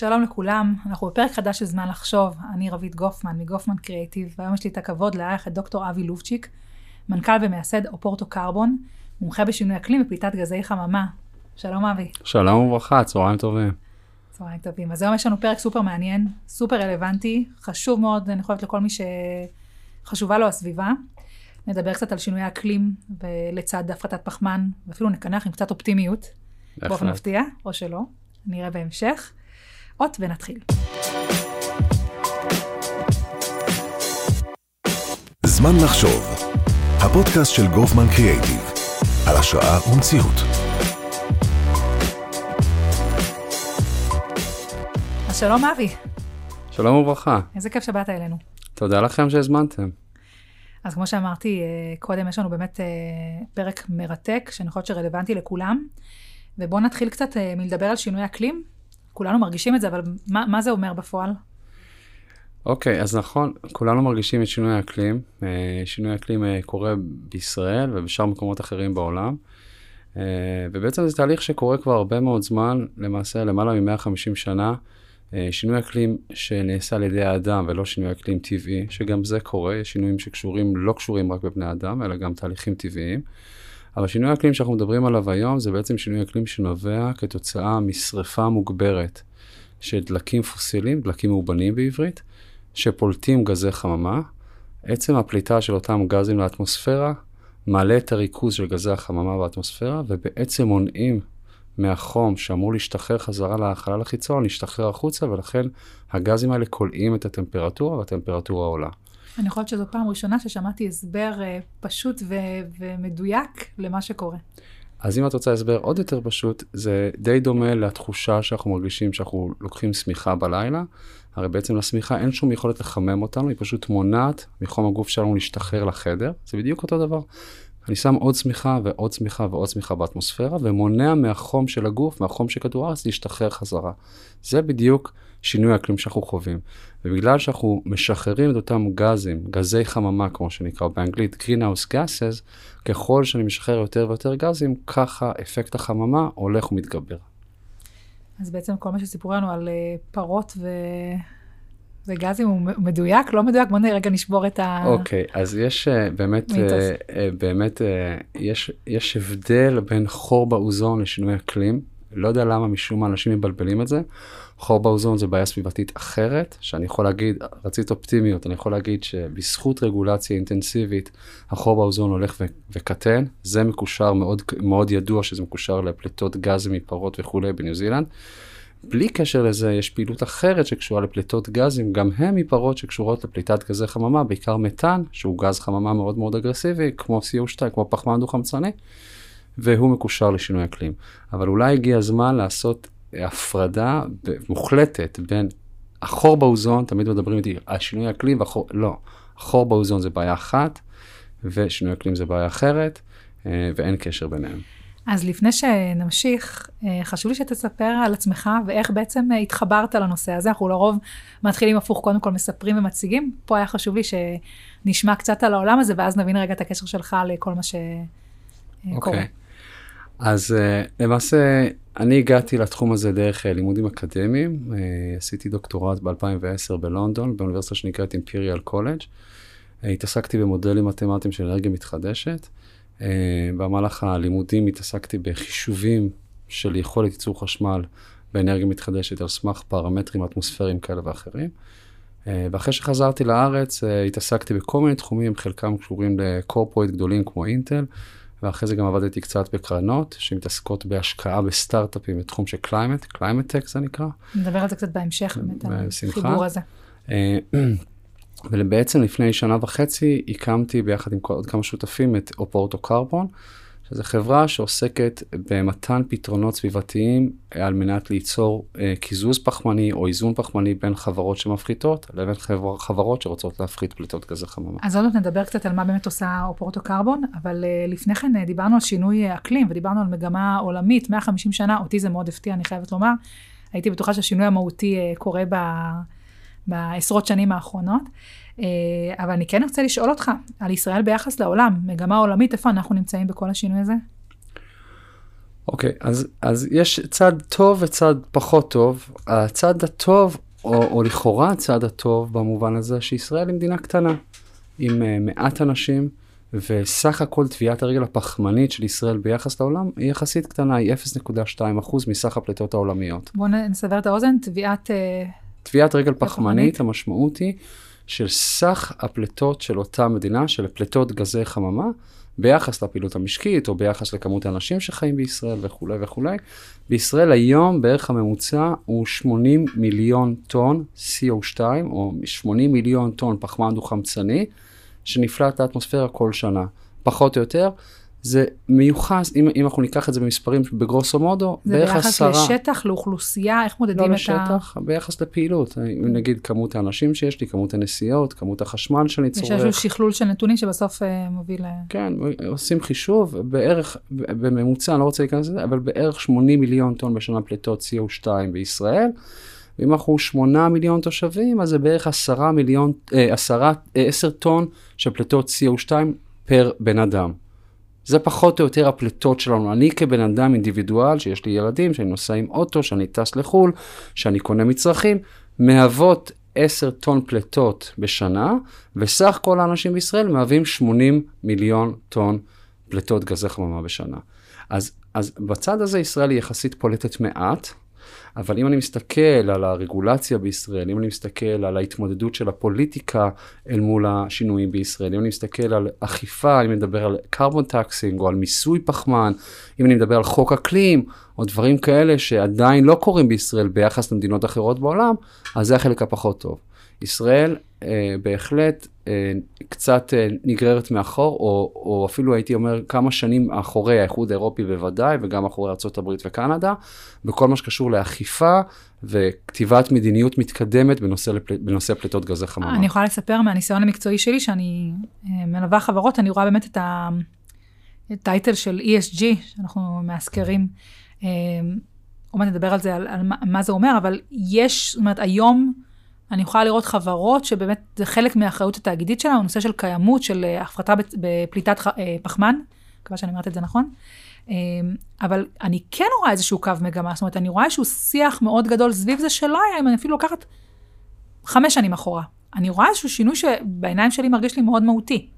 שלום לכולם, אנחנו בפרק חדש של זמן לחשוב, אני רבית גופמן מגופמן קריאיטיב, והיום יש לי את הכבוד לארח את דוקטור אבי לובצ'יק, מנכ"ל ומייסד אופורטו קרבון, מומחה בשינוי אקלים ופליטת גזי חממה. שלום אבי. שלום וברכה, צהריים טובים. צהריים טובים. אז היום יש לנו פרק סופר מעניין, סופר רלוונטי, חשוב מאוד, אני חושבת לכל מי שחשובה לו הסביבה. נדבר קצת על שינוי האקלים ולצד הפחתת פחמן, ואפילו נקנח עם קצת אופטימיות, באופן מפתיע, או שלא, נראה בהמשך. אות ונתחיל. זמן לחשוב, הפודקאסט של גופמן קריאייטיב, על השראה ומציאות. אז שלום אבי, שלום וברכה, איזה כיף שבאת אלינו. תודה לכם שהזמנתם. אז כמו שאמרתי אה, קודם, יש לנו באמת אה, פרק מרתק, שאני חושבת שרלוונטי לכולם. ובואו נתחיל קצת אה, מלדבר על שינוי אקלים. כולנו מרגישים את זה, אבל מה, מה זה אומר בפועל? אוקיי, okay, אז נכון, כולנו מרגישים את שינוי האקלים. שינוי האקלים קורה בישראל ובשאר מקומות אחרים בעולם. ובעצם זה תהליך שקורה כבר הרבה מאוד זמן, למעשה למעלה מ-150 שנה. שינוי אקלים שנעשה על ידי האדם ולא שינוי אקלים טבעי, שגם זה קורה, יש שינויים שקשורים, לא קשורים רק בבני אדם, אלא גם תהליכים טבעיים. אבל שינוי אקלים שאנחנו מדברים עליו היום זה בעצם שינוי אקלים שנובע כתוצאה משרפה מוגברת של דלקים פוסיליים, דלקים מאובנים בעברית, שפולטים גזי חממה. עצם הפליטה של אותם גזים לאטמוספירה מעלה את הריכוז של גזי החממה באטמוספירה ובעצם מונעים מהחום שאמור להשתחרר חזרה לחלל החיצון, להשתחרר החוצה, ולכן הגזים האלה כולאים את הטמפרטורה, והטמפרטורה עולה. אני חושבת שזו פעם ראשונה ששמעתי הסבר uh, פשוט ו- ומדויק למה שקורה. אז אם את רוצה הסבר עוד יותר פשוט, זה די דומה לתחושה שאנחנו מרגישים שאנחנו לוקחים שמיכה בלילה. הרי בעצם לשמיכה אין שום יכולת לחמם אותנו, היא פשוט מונעת מחום הגוף שלנו להשתחרר לחדר. זה בדיוק אותו דבר. אני שם עוד צמיחה ועוד צמיחה ועוד צמיחה באטמוספירה, ומונע מהחום של הגוף, מהחום של כדור הארץ, להשתחרר חזרה. זה בדיוק שינוי האקלים שאנחנו חווים. ובגלל שאנחנו משחררים את אותם גזים, גזי חממה, כמו שנקרא באנגלית, greenhouse gases, ככל שאני משחרר יותר ויותר גזים, ככה אפקט החממה הולך ומתגבר. אז בעצם כל מה שסיפרו לנו על אה, פרות ו... זה גזים הוא מדויק, לא מדויק? בוא רגע נשבור את ה... אוקיי, okay, אז יש uh, באמת, uh, uh, באמת יש, יש הבדל בין חור באוזון לשינוי אקלים. לא יודע למה משום מה אנשים מבלבלים את זה. חור באוזון זה בעיה סביבתית אחרת, שאני יכול להגיד, רצית אופטימיות, אני יכול להגיד שבזכות רגולציה אינטנסיבית, החור באוזון הולך ו- וקטן. זה מקושר מאוד, מאוד ידוע שזה מקושר לפליטות גז מפרות וכולי בניו זילנד. בלי קשר לזה, יש פעילות אחרת שקשורה לפליטות גזים, גם הן מפרות שקשורות לפליטת גזי חממה, בעיקר מתאן, שהוא גז חממה מאוד מאוד אגרסיבי, כמו CO2, כמו פחמן דו-חמצני, והוא מקושר לשינוי אקלים. אבל אולי הגיע הזמן לעשות הפרדה מוחלטת בין החור באוזון, תמיד מדברים איתי על שינוי אקלים, והחור, לא, החור באוזון זה בעיה אחת, ושינוי אקלים זה בעיה אחרת, אה, ואין קשר ביניהם. אז לפני שנמשיך, אה, חשוב לי שתספר על עצמך ואיך בעצם אה, התחברת לנושא הזה. אנחנו לרוב מתחילים הפוך, קודם כל מספרים ומציגים. פה היה חשוב לי שנשמע קצת על העולם הזה, ואז נבין רגע את הקשר שלך לכל מה שקורה. אוקיי. Okay. אז למעשה, אני הגעתי לתחום הזה דרך לימודים אקדמיים. עשיתי דוקטורט ב-2010 בלונדון, באוניברסיטה שנקראת אימפריאל קולג'. התעסקתי במודלים מתמטיים של אנרגיה מתחדשת. אה, במהלך הלימודים התעסקתי בחישובים של יכולת ייצור חשמל באנרגיה מתחדשת על סמך פרמטרים אטמוספריים כאלה ואחרים. אה, ואחרי שחזרתי לארץ אה, התעסקתי בכל מיני תחומים, חלקם קשורים לקורפורט גדולים כמו אינטל, ואחרי זה גם עבדתי קצת בקרנות שמתעסקות בהשקעה בסטארט-אפים בתחום של climate, climate tech זה נקרא. נדבר על זה קצת בהמשך, באמת, על החיבור הזה. ובעצם לפני שנה וחצי הקמתי ביחד עם עוד כמה שותפים את אופורטו קרבון, שזו חברה שעוסקת במתן פתרונות סביבתיים על מנת ליצור אה, קיזוז פחמני או איזון פחמני בין חברות שמפחיתות לבין חבר, חברות שרוצות להפחית פליטות גזי חממה. אז עוד מעט נדבר קצת על מה באמת עושה אופורטו קרבון, אבל אה, לפני כן אה, דיברנו על שינוי אקלים ודיברנו על מגמה עולמית, 150 שנה, אותי זה מאוד הפתיע, אני חייבת לומר. הייתי בטוחה שהשינוי המהותי אה, קורה ב... בעשרות שנים האחרונות. אה, אבל אני כן רוצה לשאול אותך על ישראל ביחס לעולם, מגמה עולמית, איפה אנחנו נמצאים בכל השינוי הזה? אוקיי, okay, אז, אז יש צד טוב וצד פחות טוב. הצד הטוב, או, או לכאורה הצד הטוב במובן הזה, שישראל היא מדינה קטנה, עם uh, מעט אנשים, וסך הכל טביעת הרגל הפחמנית של ישראל ביחס לעולם היא יחסית קטנה, היא 0.2% מסך הפליטות העולמיות. בואו נסבר את האוזן, טביעת... טביעת רגל פחמנית, פחמנית, המשמעות היא של סך הפליטות של אותה מדינה, של פליטות גזי חממה, ביחס לפעילות המשקית, או ביחס לכמות האנשים שחיים בישראל וכולי וכולי. בישראל היום בערך הממוצע הוא 80 מיליון טון CO2, או 80 מיליון טון פחמן דו-חמצני, שנפלט לאטמוספירה כל שנה, פחות או יותר. זה מיוחס, אם, אם אנחנו ניקח את זה במספרים בגרוסו מודו, בערך עשרה. זה ביחס לשטח, לאוכלוסייה, איך מודדים לא את ה... לא לשטח, ביחס לפעילות. אם נגיד כמות האנשים שיש לי, כמות הנסיעות, כמות החשמל שאני צורך. יש איזשהו שכלול של נתונים שבסוף uh, מוביל... כן, עושים חישוב, בערך, בממוצע, אני לא רוצה להיכנס לזה, אבל בערך 80 מיליון טון בשנה פליטות CO2 בישראל. ואם אנחנו 8 מיליון תושבים, אז זה בערך 10 מיליון, 10, אה, 10 אה, טון של פליטות CO2 פר בן אדם. זה פחות או יותר הפליטות שלנו. אני כבן אדם אינדיבידואל, שיש לי ילדים, שאני נוסע עם אוטו, שאני טס לחו"ל, שאני קונה מצרכים, מהוות 10 טון פליטות בשנה, וסך כל האנשים בישראל מהווים 80 מיליון טון פליטות גזי חממה בשנה. אז, אז בצד הזה ישראל היא יחסית פולטת מעט, אבל אם אני מסתכל על הרגולציה בישראל, אם אני מסתכל על ההתמודדות של הפוליטיקה אל מול השינויים בישראל, אם אני מסתכל על אכיפה, אם אני מדבר על carbon taxing או על מיסוי פחמן, אם אני מדבר על חוק אקלים, או דברים כאלה שעדיין לא קורים בישראל ביחס למדינות אחרות בעולם, אז זה החלק הפחות טוב. ישראל בהחלט אה, קצת אה, נגררת מאחור, או, או אפילו הייתי אומר כמה שנים אחורי האיחוד האירופי בוודאי, וגם אחורי ארה"ב וקנדה, בכל מה שקשור לאכיפה וכתיבת מדיניות מתקדמת בנושא, בנושא פליטות גזי חממה. אני יכולה לספר מהניסיון המקצועי שלי, שאני אה, מלווה חברות, אני רואה באמת את הטייטל של ESG, שאנחנו מאזכרים. אה, עוד מעט נדבר על זה, על, על מה זה אומר, אבל יש, זאת אומרת, היום, אני יכולה לראות חברות שבאמת זה חלק מהאחריות התאגידית שלנו, נושא של קיימות, של אה, הפחתה בפליטת אה, פחמן, מקווה שאני אומרת את זה נכון. אה, אבל אני כן רואה איזשהו קו מגמה, זאת אומרת, אני רואה איזשהו שיח מאוד גדול סביב זה שלא היה, אם אני אפילו לוקחת חמש שנים אחורה. אני רואה איזשהו שינוי שבעיניים שלי מרגיש לי מאוד מהותי.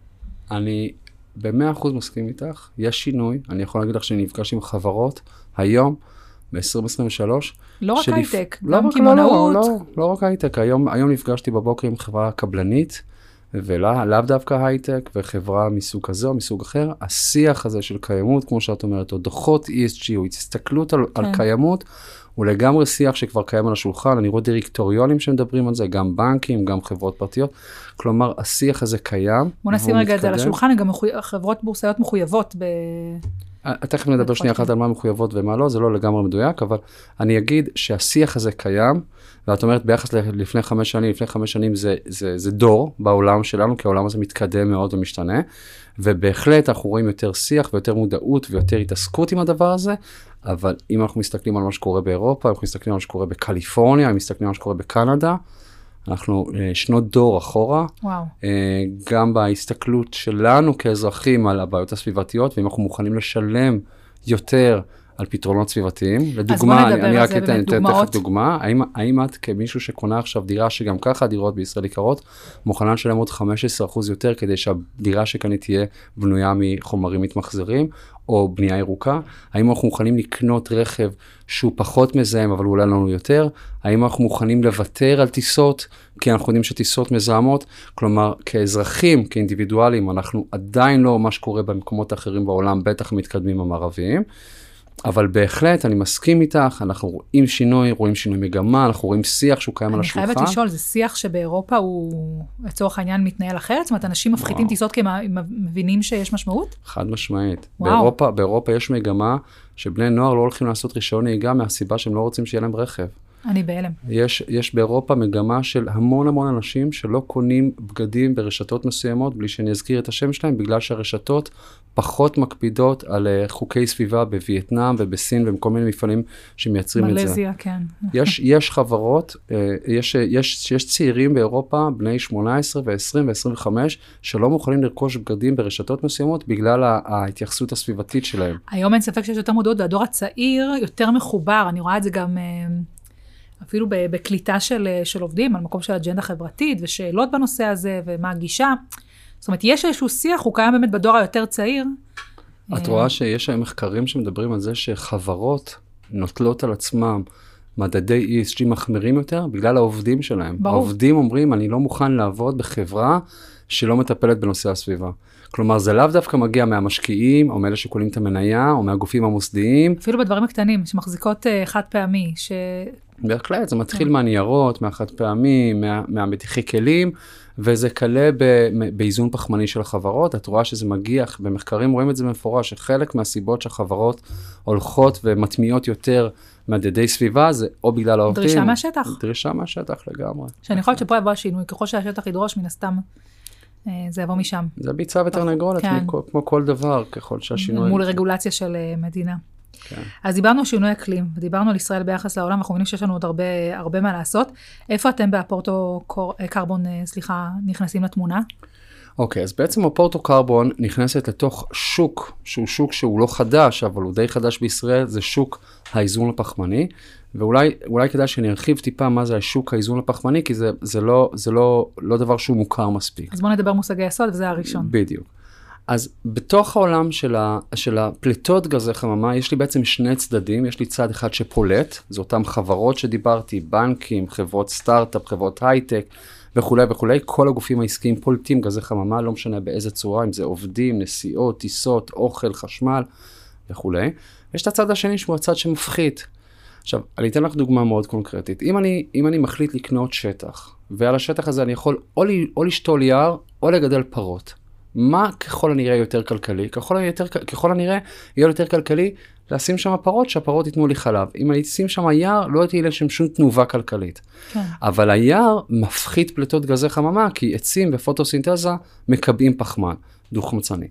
אני במאה אחוז מסכים איתך, יש שינוי, אני יכול להגיד לך שאני נפגש עם חברות היום, ב-2023. לא רק. הייטק, לא גם קמעונאות. לא, לא, לא, לא רק הייטק, היום, היום נפגשתי בבוקר עם חברה קבלנית, ולאו דווקא הייטק, וחברה מסוג כזה או מסוג אחר. השיח הזה של קיימות, כמו שאת אומרת, או דוחות ESG, או הסתכלות על, כן. על קיימות, הוא לגמרי שיח שכבר קיים על השולחן, אני רואה דירקטוריונים שמדברים על זה, גם בנקים, גם חברות פרטיות. כלומר, השיח הזה קיים. בוא נשים רגע את זה על השולחן, גם מחו... חברות בורסאיות מחויבות ב... אה, תכף נדבר שנייה אחת על מה מחויבות ומה לא, זה לא לגמרי מדויק, אבל אני אגיד שהשיח הזה קיים, ואת אומרת ביחס לפני חמש שנים, לפני חמש שנים זה, זה, זה דור בעולם שלנו, כי העולם הזה מתקדם מאוד ומשתנה, ובהחלט אנחנו רואים יותר שיח ויותר מודעות ויותר התעסקות עם הדבר הזה, אבל אם אנחנו מסתכלים על מה שקורה באירופה, אנחנו מסתכלים על מה שקורה בקליפורניה, אם מסתכלים על מה שקורה בקנדה, אנחנו uh, שנות דור אחורה, וואו. Uh, גם בהסתכלות שלנו כאזרחים על הבעיות הסביבתיות, ואם אנחנו מוכנים לשלם יותר על פתרונות סביבתיים. לדוגמה, אני, אני רק אתן תכף דוגמה, האם, האם את כמישהו שקונה עכשיו דירה שגם ככה דירות בישראל יקרות, מוכנה לשלם עוד 15% יותר כדי שהדירה שקנית תהיה בנויה מחומרים מתמחזרים, או בנייה ירוקה? האם אנחנו מוכנים לקנות רכב שהוא פחות מזהם אבל הוא עולה לנו יותר? האם אנחנו מוכנים לוותר על טיסות כי אנחנו יודעים שטיסות מזהמות? כלומר, כאזרחים, כאינדיבידואלים, אנחנו עדיין לא מה שקורה במקומות אחרים בעולם, בטח מתקדמים המערביים. אבל בהחלט, אני מסכים איתך, אנחנו רואים שינוי, רואים שינוי מגמה, אנחנו רואים שיח שהוא קיים על השולחן. אני חייבת לשאול, זה שיח שבאירופה הוא, לצורך העניין, מתנהל אחרת? זאת אומרת, אנשים מפחיתים טיסות כי הם מבינים שיש משמעות? חד משמעית. באירופה, באירופה יש מגמה שבני נוער לא הולכים לעשות רישיון נהיגה מהסיבה שהם לא רוצים שיהיה להם רכב. אני בהלם. יש, יש באירופה מגמה של המון המון אנשים שלא קונים בגדים ברשתות מסוימות, בלי שאני אזכיר את השם שלהם, בגלל שהרשתות פחות מקפידות על uh, חוקי סביבה בווייטנאם ובסין ובכל מיני מפעלים שמייצרים את זה. מלזיה, כן. יש, יש חברות, uh, יש, יש, יש צעירים באירופה, בני 18 ו-20 ו-25, שלא מוכנים לרכוש בגדים ברשתות מסוימות בגלל ההתייחסות הסביבתית שלהם. היום אין ספק שיש יותר מודעות, והדור הצעיר יותר מחובר, אני רואה את זה גם... Uh, אפילו בקליטה של, של עובדים, על מקום של אג'נדה חברתית ושאלות בנושא הזה ומה הגישה. זאת אומרת, יש איזשהו שיח, הוא קיים באמת בדור היותר צעיר. את רואה שיש היום מחקרים שמדברים על זה שחברות נוטלות על עצמם מדדי ESG מחמירים יותר בגלל העובדים שלהם. ברור. העובדים אומרים, אני לא מוכן לעבוד בחברה שלא מטפלת בנושא הסביבה. כלומר, זה לאו דווקא מגיע מהמשקיעים, או מאלה שקונים את המניה, או מהגופים המוסדיים. אפילו בדברים הקטנים, שמחזיקות uh, חד פעמי, ש... בהחלט, זה מתחיל כן. מהניירות, מהחד פעמי, מה, מהמתיחי כלים, וזה קלה באיזון פחמני של החברות. את רואה שזה מגיע, במחקרים רואים את זה במפורש, שחלק מהסיבות שהחברות הולכות ומטמיעות יותר מדדי סביבה, זה או בגלל העובדים. דרישה מהשטח. דרישה מהשטח לגמרי. שאני חושבת שפה יבוא השינוי, ככל שהשטח ידרוש, מן הסתם זה יבוא משם. זה ביצה ותרנגולת, כן. כמו כל דבר, ככל שהשינוי... מול רגולציה של אה, מדינה. כן. אז דיברנו על שינוי אקלים, ודיברנו על ישראל ביחס לעולם, אנחנו מבינים שיש לנו עוד הרבה, הרבה מה לעשות. איפה אתם באפורטו אה, קרבון, סליחה, נכנסים לתמונה? אוקיי, okay, אז בעצם הפורטו קרבון נכנסת לתוך שוק, שהוא שוק שהוא לא חדש, אבל הוא די חדש בישראל, זה שוק האיזון הפחמני. ואולי כדאי שאני ארחיב טיפה מה זה השוק האיזון הפחמני, כי זה, זה, לא, זה לא, לא דבר שהוא מוכר מספיק. אז בוא נדבר מושגי יסוד, וזה הראשון. בדיוק. אז בתוך העולם של, ה, של הפליטות גזי חממה, יש לי בעצם שני צדדים. יש לי צד אחד שפולט, זה אותן חברות שדיברתי, בנקים, חברות סטארט-אפ, חברות הייטק וכולי וכולי. כל הגופים העסקיים פולטים גזי חממה, לא משנה באיזה צורה, אם זה עובדים, נסיעות, טיסות, אוכל, חשמל וכולי. ויש את הצד השני שהוא הצד שמפחית. עכשיו, אני אתן לך דוגמה מאוד קונקרטית. אם אני, אם אני מחליט לקנות שטח, ועל השטח הזה אני יכול או, לי, או לשתול יער, או לגדל פרות, מה ככל הנראה יותר כלכלי? ככל, היותר, ככל הנראה יהיה יותר כלכלי לשים שם פרות, שהפרות ייתנו לי חלב. אם אני אשים שם יער, לא תהיה לשם שום תנובה כלכלית. כן. אבל היער מפחית פליטות גזי חממה, כי עצים ופוטוסינתזה מקבעים פחמן. דו-חמצני.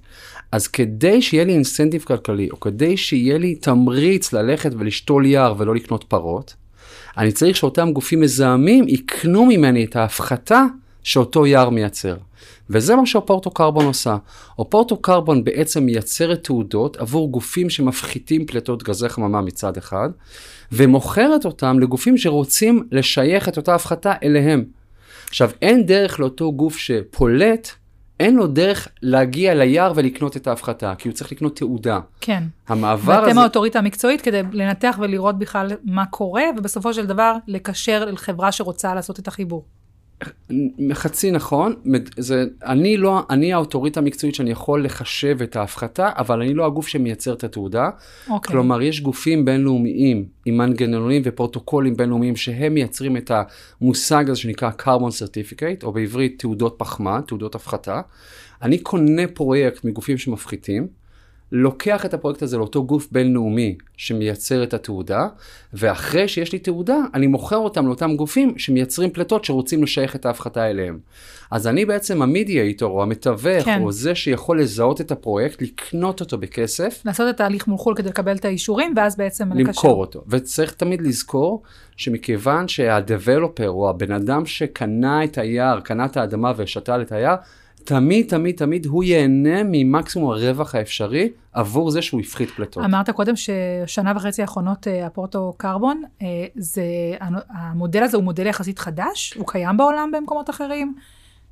אז כדי שיהיה לי אינסנטיב כלכלי, או כדי שיהיה לי תמריץ ללכת ולשתול יער ולא לקנות פרות, אני צריך שאותם גופים מזהמים יקנו ממני את ההפחתה שאותו יער מייצר. וזה מה שאופורטו קרבון עושה. אופורטו קרבון בעצם מייצרת תעודות עבור גופים שמפחיתים פליטות גזי חממה מצד אחד, ומוכרת אותם לגופים שרוצים לשייך את אותה הפחתה אליהם. עכשיו, אין דרך לאותו גוף שפולט אין לו דרך להגיע ליער ולקנות את ההפחתה, כי הוא צריך לקנות תעודה. כן. המעבר הזה... ואתם האוטוריטה המקצועית כדי לנתח ולראות בכלל מה קורה, ובסופו של דבר לקשר לחברה שרוצה לעשות את החיבור. חצי נכון, זה, אני לא, אני האוטוריטה המקצועית שאני יכול לחשב את ההפחתה, אבל אני לא הגוף שמייצר את התעודה. אוקיי. כלומר, יש גופים בינלאומיים עם מנגנונים ופרוטוקולים בינלאומיים שהם מייצרים את המושג הזה שנקרא carbon certificate, או בעברית תעודות פחמן, תעודות הפחתה. אני קונה פרויקט מגופים שמפחיתים, לוקח את הפרויקט הזה לאותו גוף בינלאומי שמייצר את התעודה, ואחרי שיש לי תעודה, אני מוכר אותם לאותם גופים שמייצרים פליטות שרוצים לשייך את ההפחתה אליהם. אז אני בעצם המדיאטור, או המתווך, כן. או זה שיכול לזהות את הפרויקט, לקנות אותו בכסף. לעשות את ההליך מול חו"ל כדי לקבל את האישורים, ואז בעצם לקשר. למכור אותו. וצריך תמיד לזכור שמכיוון שה developer, או הבן אדם שקנה את היער, קנה את האדמה ושתל את היער, תמיד, תמיד, תמיד הוא ייהנה ממקסימום הרווח האפשרי עבור זה שהוא הפחית פליטות. אמרת קודם ששנה וחצי האחרונות אה, הפורטו קרבון, אה, זה, המודל הזה הוא מודל יחסית חדש? הוא קיים בעולם במקומות אחרים?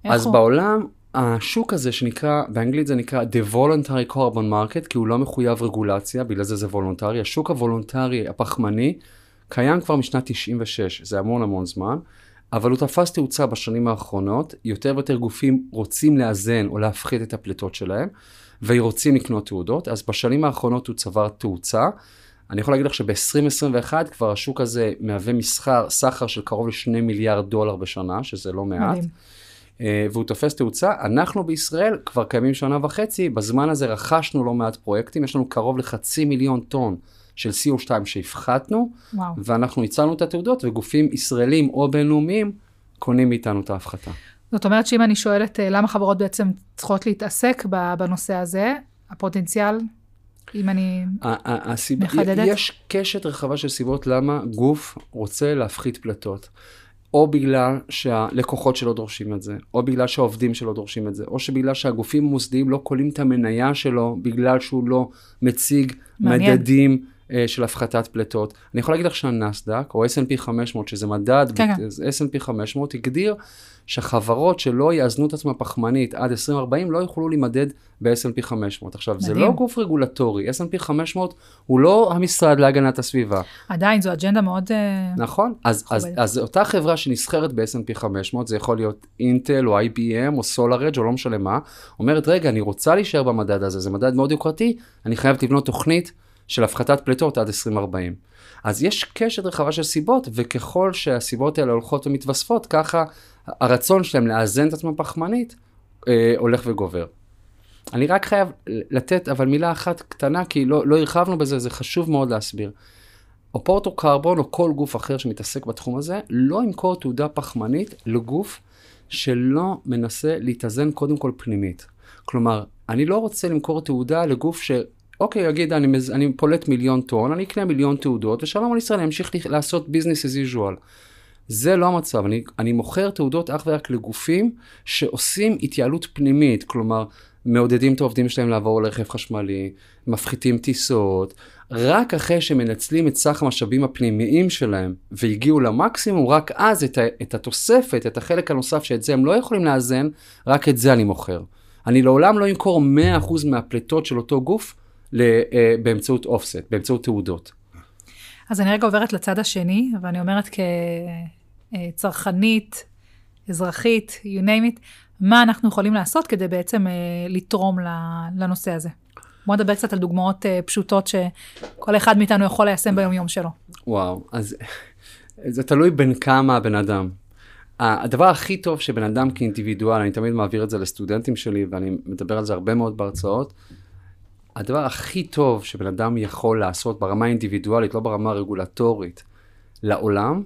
אז הוא? בעולם, השוק הזה שנקרא, באנגלית זה נקרא The Voluntary Carbon Market, כי הוא לא מחויב רגולציה, בגלל זה זה וולונטרי. השוק הוולונטרי הפחמני קיים כבר משנת 96, זה המון המון זמן. אבל הוא תפס תאוצה בשנים האחרונות, יותר ויותר גופים רוצים לאזן או להפחית את הפליטות שלהם, ורוצים לקנות תעודות, אז בשנים האחרונות הוא צבר תאוצה. אני יכול להגיד לך שב-2021 כבר השוק הזה מהווה מסחר, סחר של קרוב ל-2 מיליארד דולר בשנה, שזה לא מעט. מדהים. Uh, והוא תופס תאוצה. אנחנו בישראל כבר קיימים שנה וחצי, בזמן הזה רכשנו לא מעט פרויקטים, יש לנו קרוב לחצי מיליון טון של CO2 שהפחתנו, וואו. ואנחנו הצלנו את התעודות, וגופים ישראלים או בינלאומיים קונים מאיתנו את ההפחתה. זאת אומרת שאם אני שואלת אה, למה חברות בעצם צריכות להתעסק בנושא הזה, הפוטנציאל, אם אני... ה- ה- הסיבה, מחדדת? יש קשת רחבה של סיבות למה גוף רוצה להפחית פליטות. או בגלל שהלקוחות שלו דורשים את זה, או בגלל שהעובדים שלו דורשים את זה, או שבגלל שהגופים המוסדיים לא קולים את המניה שלו בגלל שהוא לא מציג מעניין. מדדים של הפחתת פליטות. אני יכול להגיד לך שהנסדק, או S&P 500, שזה מדד, כן, כן. S&P 500, הגדיר שחברות שלא יאזנו את עצמן פחמנית עד 2040 לא יוכלו להימדד ב-S&P 500. עכשיו, זה מדהים. לא גוף רגולטורי, S&P 500 הוא לא המשרד להגנת הסביבה. עדיין זו אג'נדה מאוד... אה, נכון, אז, אז, מכובדת. אז אותה חברה שנסחרת ב-S&P 500, זה יכול להיות אינטל או IBM או SolarEdge או לא משנה מה, אומרת, רגע, אני רוצה להישאר במדד הזה, זה מדד מאוד יוקרתי, אני חייבת לבנות תוכנית של הפחתת פליטות עד 2040. אז יש קשת רחבה של סיבות, וככל שהסיבות האלה הולכות ומתווספות, ככה הרצון שלהם לאזן את עצמם פחמנית אה, הולך וגובר. אני רק חייב לתת אבל מילה אחת קטנה, כי לא, לא הרחבנו בזה, זה חשוב מאוד להסביר. או פורטו קרבון או כל גוף אחר שמתעסק בתחום הזה, לא ימכור תעודה פחמנית לגוף שלא מנסה להתאזן קודם כל פנימית. כלומר, אני לא רוצה למכור תעודה לגוף ש... אוקיי, יגיד, אני, מז- אני פולט מיליון טון, אני אקנה מיליון תעודות, ושלום על ישראל, אני אמשיך לעשות ביזנס as usual. זה לא המצב, אני, אני מוכר תעודות אך ורק לגופים שעושים התייעלות פנימית, כלומר, מעודדים את העובדים שלהם לעבור לרכב חשמלי, מפחיתים טיסות, רק אחרי שמנצלים את סך המשאבים הפנימיים שלהם והגיעו למקסימום, רק אז את, ה, את התוספת, את החלק הנוסף שאת זה הם לא יכולים לאזן, רק את זה אני מוכר. אני לעולם לא אמכור 100% מהפליטות של אותו גוף באמצעות אופסט, באמצעות תעודות. אז אני רגע עוברת לצד השני, ואני אומרת כצרכנית, אזרחית, you name it, מה אנחנו יכולים לעשות כדי בעצם אה, לתרום לנושא הזה. בוא נדבר קצת על דוגמאות אה, פשוטות שכל אחד מאיתנו יכול ליישם ביום-יום שלו. וואו, אז זה תלוי בין כמה הבן אדם. הדבר הכי טוב שבן אדם כאינדיבידואל, אני תמיד מעביר את זה לסטודנטים שלי, ואני מדבר על זה הרבה מאוד בהרצאות, הדבר הכי טוב שבן אדם יכול לעשות ברמה האינדיבידואלית, לא ברמה הרגולטורית, לעולם,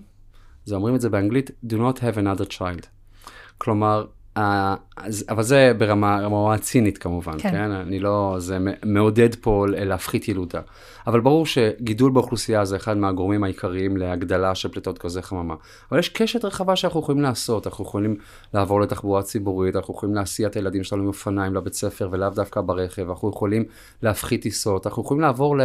זה אומרים את זה באנגלית, do not have another child. כלומר, אז, אבל זה ברמה, ברמה הצינית כמובן, כן. כן. אני לא, זה מעודד פה להפחית ילודה. אבל ברור שגידול באוכלוסייה זה אחד מהגורמים העיקריים להגדלה של פליטות גזי חממה. אבל יש קשת רחבה שאנחנו יכולים לעשות, אנחנו יכולים לעבור לתחבורה ציבורית, אנחנו יכולים להסיע את הילדים שלנו עם אופניים לבית ספר ולאו דווקא ברכב, אנחנו יכולים להפחית טיסות, אנחנו יכולים לעבור ל...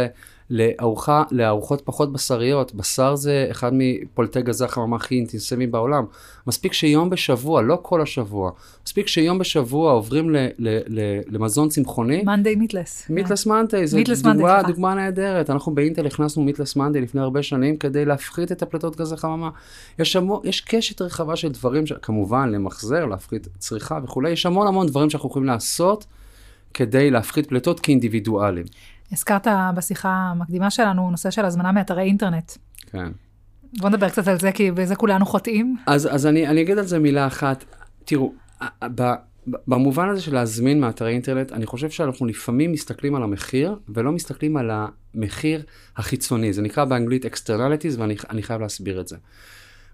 לארוחה, לארוחות פחות בשריות. בשר זה אחד מפולטי גזי החממה הכי אינטנסיביים בעולם. מספיק שיום בשבוע, לא כל השבוע, מספיק שיום בשבוע עוברים ל, ל, ל, למזון צמחוני. מאנדיי מיטלס. מיטלס מנדי, זו דוגמה. דוגמה נהדרת. אנחנו באינטל הכנסנו מיטלס מנדי לפני הרבה שנים כדי להפחית את הפליטות גזי חממה. יש, המו, יש קשת רחבה של דברים, ש... כמובן למחזר, להפחית צריכה וכולי, יש המון המון דברים שאנחנו יכולים לעשות כדי להפחית פליטות כאינדיבידואלים. הזכרת בשיחה המקדימה שלנו נושא של הזמנה מאתרי אינטרנט. כן. בוא נדבר קצת על זה, כי בזה כולנו חוטאים. אז, אז אני, אני אגיד על זה מילה אחת. תראו, ב, ב- במובן הזה של להזמין מאתרי אינטרנט, אני חושב שאנחנו לפעמים מסתכלים על המחיר, ולא מסתכלים על המחיר החיצוני. זה נקרא באנגלית externalities, ואני אני חייב להסביר את זה.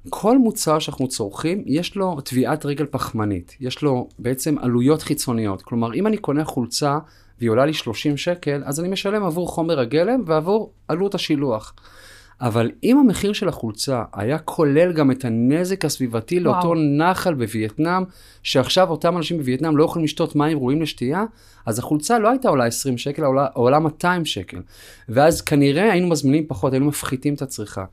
כל מוצר שאנחנו צורכים, יש לו טביעת רגל פחמנית. יש לו בעצם עלויות חיצוניות. כלומר, אם אני קונה חולצה והיא עולה לי 30 שקל, אז אני משלם עבור חומר הגלם ועבור עלות השילוח. אבל אם המחיר של החולצה היה כולל גם את הנזק הסביבתי וואו. לאותו נחל בווייטנאם, שעכשיו אותם אנשים בווייטנאם לא יכולים לשתות מים ראויים לשתייה, אז החולצה לא הייתה עולה 20 שקל, עולה, עולה 200 שקל. ואז כנראה היינו מזמינים פחות, היינו מפחיתים את הצריכה.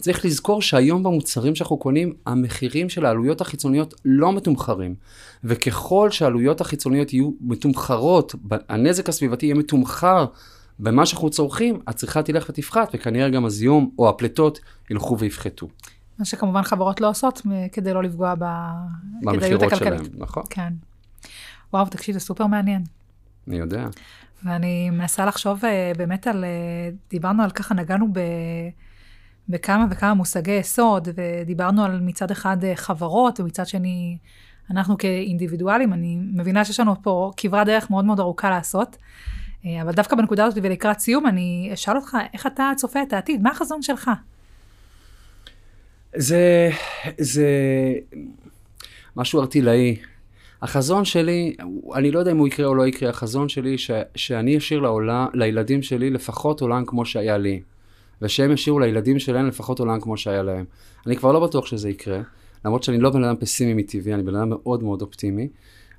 צריך לזכור שהיום במוצרים שאנחנו קונים, המחירים של העלויות החיצוניות לא מתומחרים. וככל שהעלויות החיצוניות יהיו מתומחרות, הנזק הסביבתי יהיה מתומחר במה שאנחנו צורכים, הצריכה תלך ותפחת, וכנראה גם הזיהום או הפליטות ילכו ויפחתו. מה שכמובן חברות לא עושות כדי לא לפגוע בכדאיות הכלכלית. שלהם, נכון? כן. וואו, תקשיב, זה סופר מעניין. אני יודע. ואני מנסה לחשוב אה, באמת על, אה, דיברנו על ככה, נגענו ב, בכמה וכמה מושגי יסוד, ודיברנו על מצד אחד אה, חברות, ומצד שני, אנחנו כאינדיבידואלים, אני מבינה שיש לנו פה כברת דרך מאוד מאוד ארוכה לעשות. אה, אבל דווקא בנקודה הזאת ולקראת סיום, אני אשאל אותך, איך אתה צופה את העתיד? מה החזון שלך? זה, זה משהו ארטילאי. החזון שלי, אני לא יודע אם הוא יקרה או לא יקרה, החזון שלי ש, שאני אשאיר לעולה, לילדים שלי לפחות עולם כמו שהיה לי. ושהם ישאירו לילדים שלהם לפחות עולם כמו שהיה להם. אני כבר לא בטוח שזה יקרה, למרות שאני לא בן אדם פסימי מטבעי, אני בן אדם מאוד מאוד אופטימי,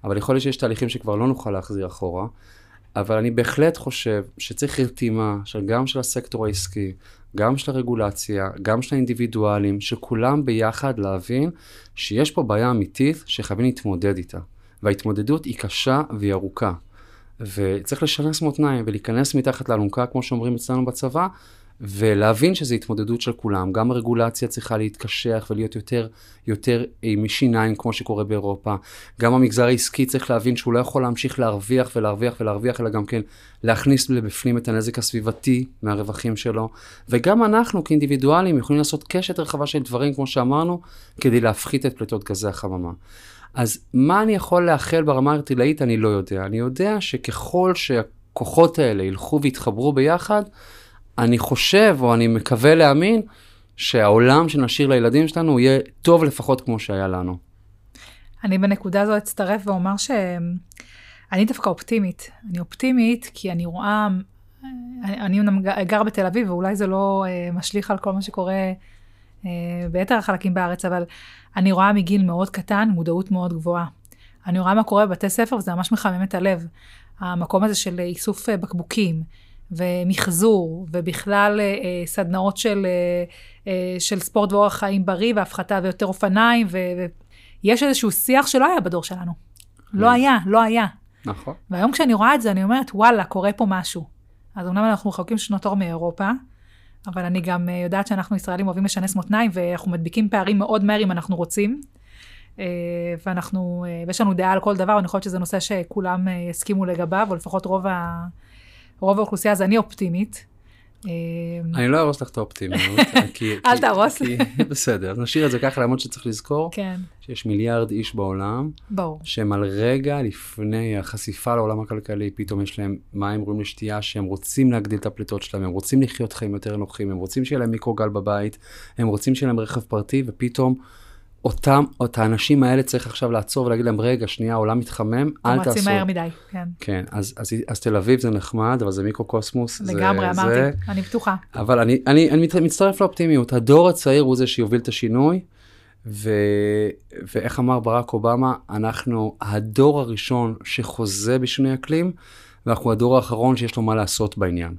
אבל יכול להיות שיש תהליכים שכבר לא נוכל להחזיר אחורה. אבל אני בהחלט חושב שצריך רתימה של גם של הסקטור העסקי, גם של הרגולציה, גם של האינדיבידואלים, שכולם ביחד להבין שיש פה בעיה אמיתית שחייבים להתמודד איתה. וההתמודדות היא קשה והיא ארוכה. וצריך לשנס מותניים ולהיכנס מתחת לאלונקה, כמו שאומרים אצלנו בצבא, ולהבין שזו התמודדות של כולם. גם הרגולציה צריכה להתקשח ולהיות יותר, יותר עם שיניים, כמו שקורה באירופה. גם המגזר העסקי צריך להבין שהוא לא יכול להמשיך להרוויח ולהרוויח ולהרוויח, אלא גם כן להכניס לבפנים את הנזק הסביבתי מהרווחים שלו. וגם אנחנו כאינדיבידואלים יכולים לעשות קשת רחבה של דברים, כמו שאמרנו, כדי להפחית את פליטות גזי החממה. אז מה אני יכול לאחל ברמה הרטילאית, אני לא יודע. אני יודע שככל שהכוחות האלה ילכו ויתחברו ביחד, אני חושב, או אני מקווה להאמין, שהעולם שנשאיר לילדים שלנו יהיה טוב לפחות כמו שהיה לנו. אני בנקודה הזו אצטרף ואומר שאני דווקא אופטימית. אני אופטימית כי אני רואה, אני אמנם גר בתל אביב, ואולי זה לא uh, משליך על כל מה שקורה uh, ביתר החלקים בארץ, אבל אני רואה מגיל מאוד קטן מודעות מאוד גבוהה. אני רואה מה קורה בבתי ספר, וזה ממש מחמם את הלב. המקום הזה של איסוף אה, בקבוקים, ומחזור, ובכלל אה, סדנאות של, אה, אה, של ספורט ואורח חיים בריא, והפחתה ויותר אופניים, ויש איזשהו שיח שלא היה בדור שלנו. לא כן. היה, לא היה. נכון. והיום כשאני רואה את זה, אני אומרת, וואלה, קורה פה משהו. אז אמנם אנחנו רחוקים שנות אור מאירופה, אבל אני גם יודעת שאנחנו ישראלים אוהבים לשנס מותניים, ואנחנו מדביקים פערים מאוד מהר אם אנחנו רוצים. ואנחנו, ויש לנו דעה על כל דבר, אני חושבת שזה נושא שכולם יסכימו לגביו, או לפחות רוב ה... רוב האוכלוסייה, אז אני אופטימית. אה, אני לא ארוס לך את האופטימיות. אל תהרוס. בסדר, נשאיר את זה ככה, למרות שצריך לזכור כן. שיש מיליארד איש בעולם. שהם על רגע לפני החשיפה לעולם הכלכלי, פתאום יש להם מים ראויים לשתייה, שהם רוצים להגדיל את הפליטות שלהם, הם רוצים לחיות חיים יותר נוחים, הם רוצים שיהיה להם מיקרוגל בבית, הם רוצים שיהיה להם רכב פרטי, ופתאום אותם, את האנשים האלה צריך עכשיו לעצור ולהגיד להם, רגע, שנייה, העולם מתחמם, אל תעשו. רצים מהר מדי, כן. כן, אז, אז, אז תל אביב זה נחמד, אבל זה מיקרו-קוסמוס. לגמרי, זה, אמרתי, זה... אני בטוחה. אבל אני, אני, אני מצטרף לאופטימיות, הדור הצעיר הוא זה שיוביל את השינוי, ו, ואיך אמר ברק אובמה, אנחנו הדור הראשון שחוזה בשינוי אקלים, ואנחנו הדור האחרון שיש לו מה לעשות בעניין.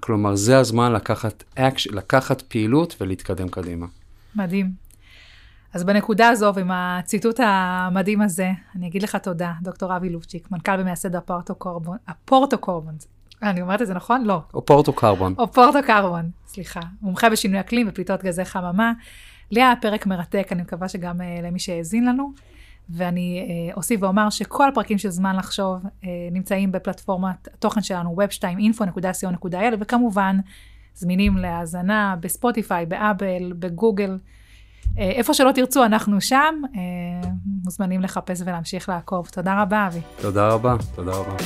כלומר, זה הזמן לקחת, אקש, לקחת פעילות ולהתקדם קדימה. מדהים. אז בנקודה הזו, ועם הציטוט המדהים הזה, אני אגיד לך תודה, דוקטור אבי לובצ'יק, מנכ"ל ומייסד הפורטו קורבון, הפורטו קורבון, אני אומרת את זה נכון? לא. או פורטו קרבון. או פורטו קרבון, סליחה. מומחה בשינוי אקלים ופליטות גזי חממה. לי היה פרק מרתק, אני מקווה שגם uh, למי שהאזין לנו. ואני uh, אוסיף ואומר שכל הפרקים של זמן לחשוב uh, נמצאים בפלטפורמת התוכן שלנו, web2info.co.il, וכמובן זמינים להאזנה בספוטיפיי, באבל, בגוגל. אה, איפה שלא תרצו, אנחנו שם. אה, מוזמנים לחפש ולהמשיך לעקוב. תודה רבה, אבי. תודה רבה, תודה רבה.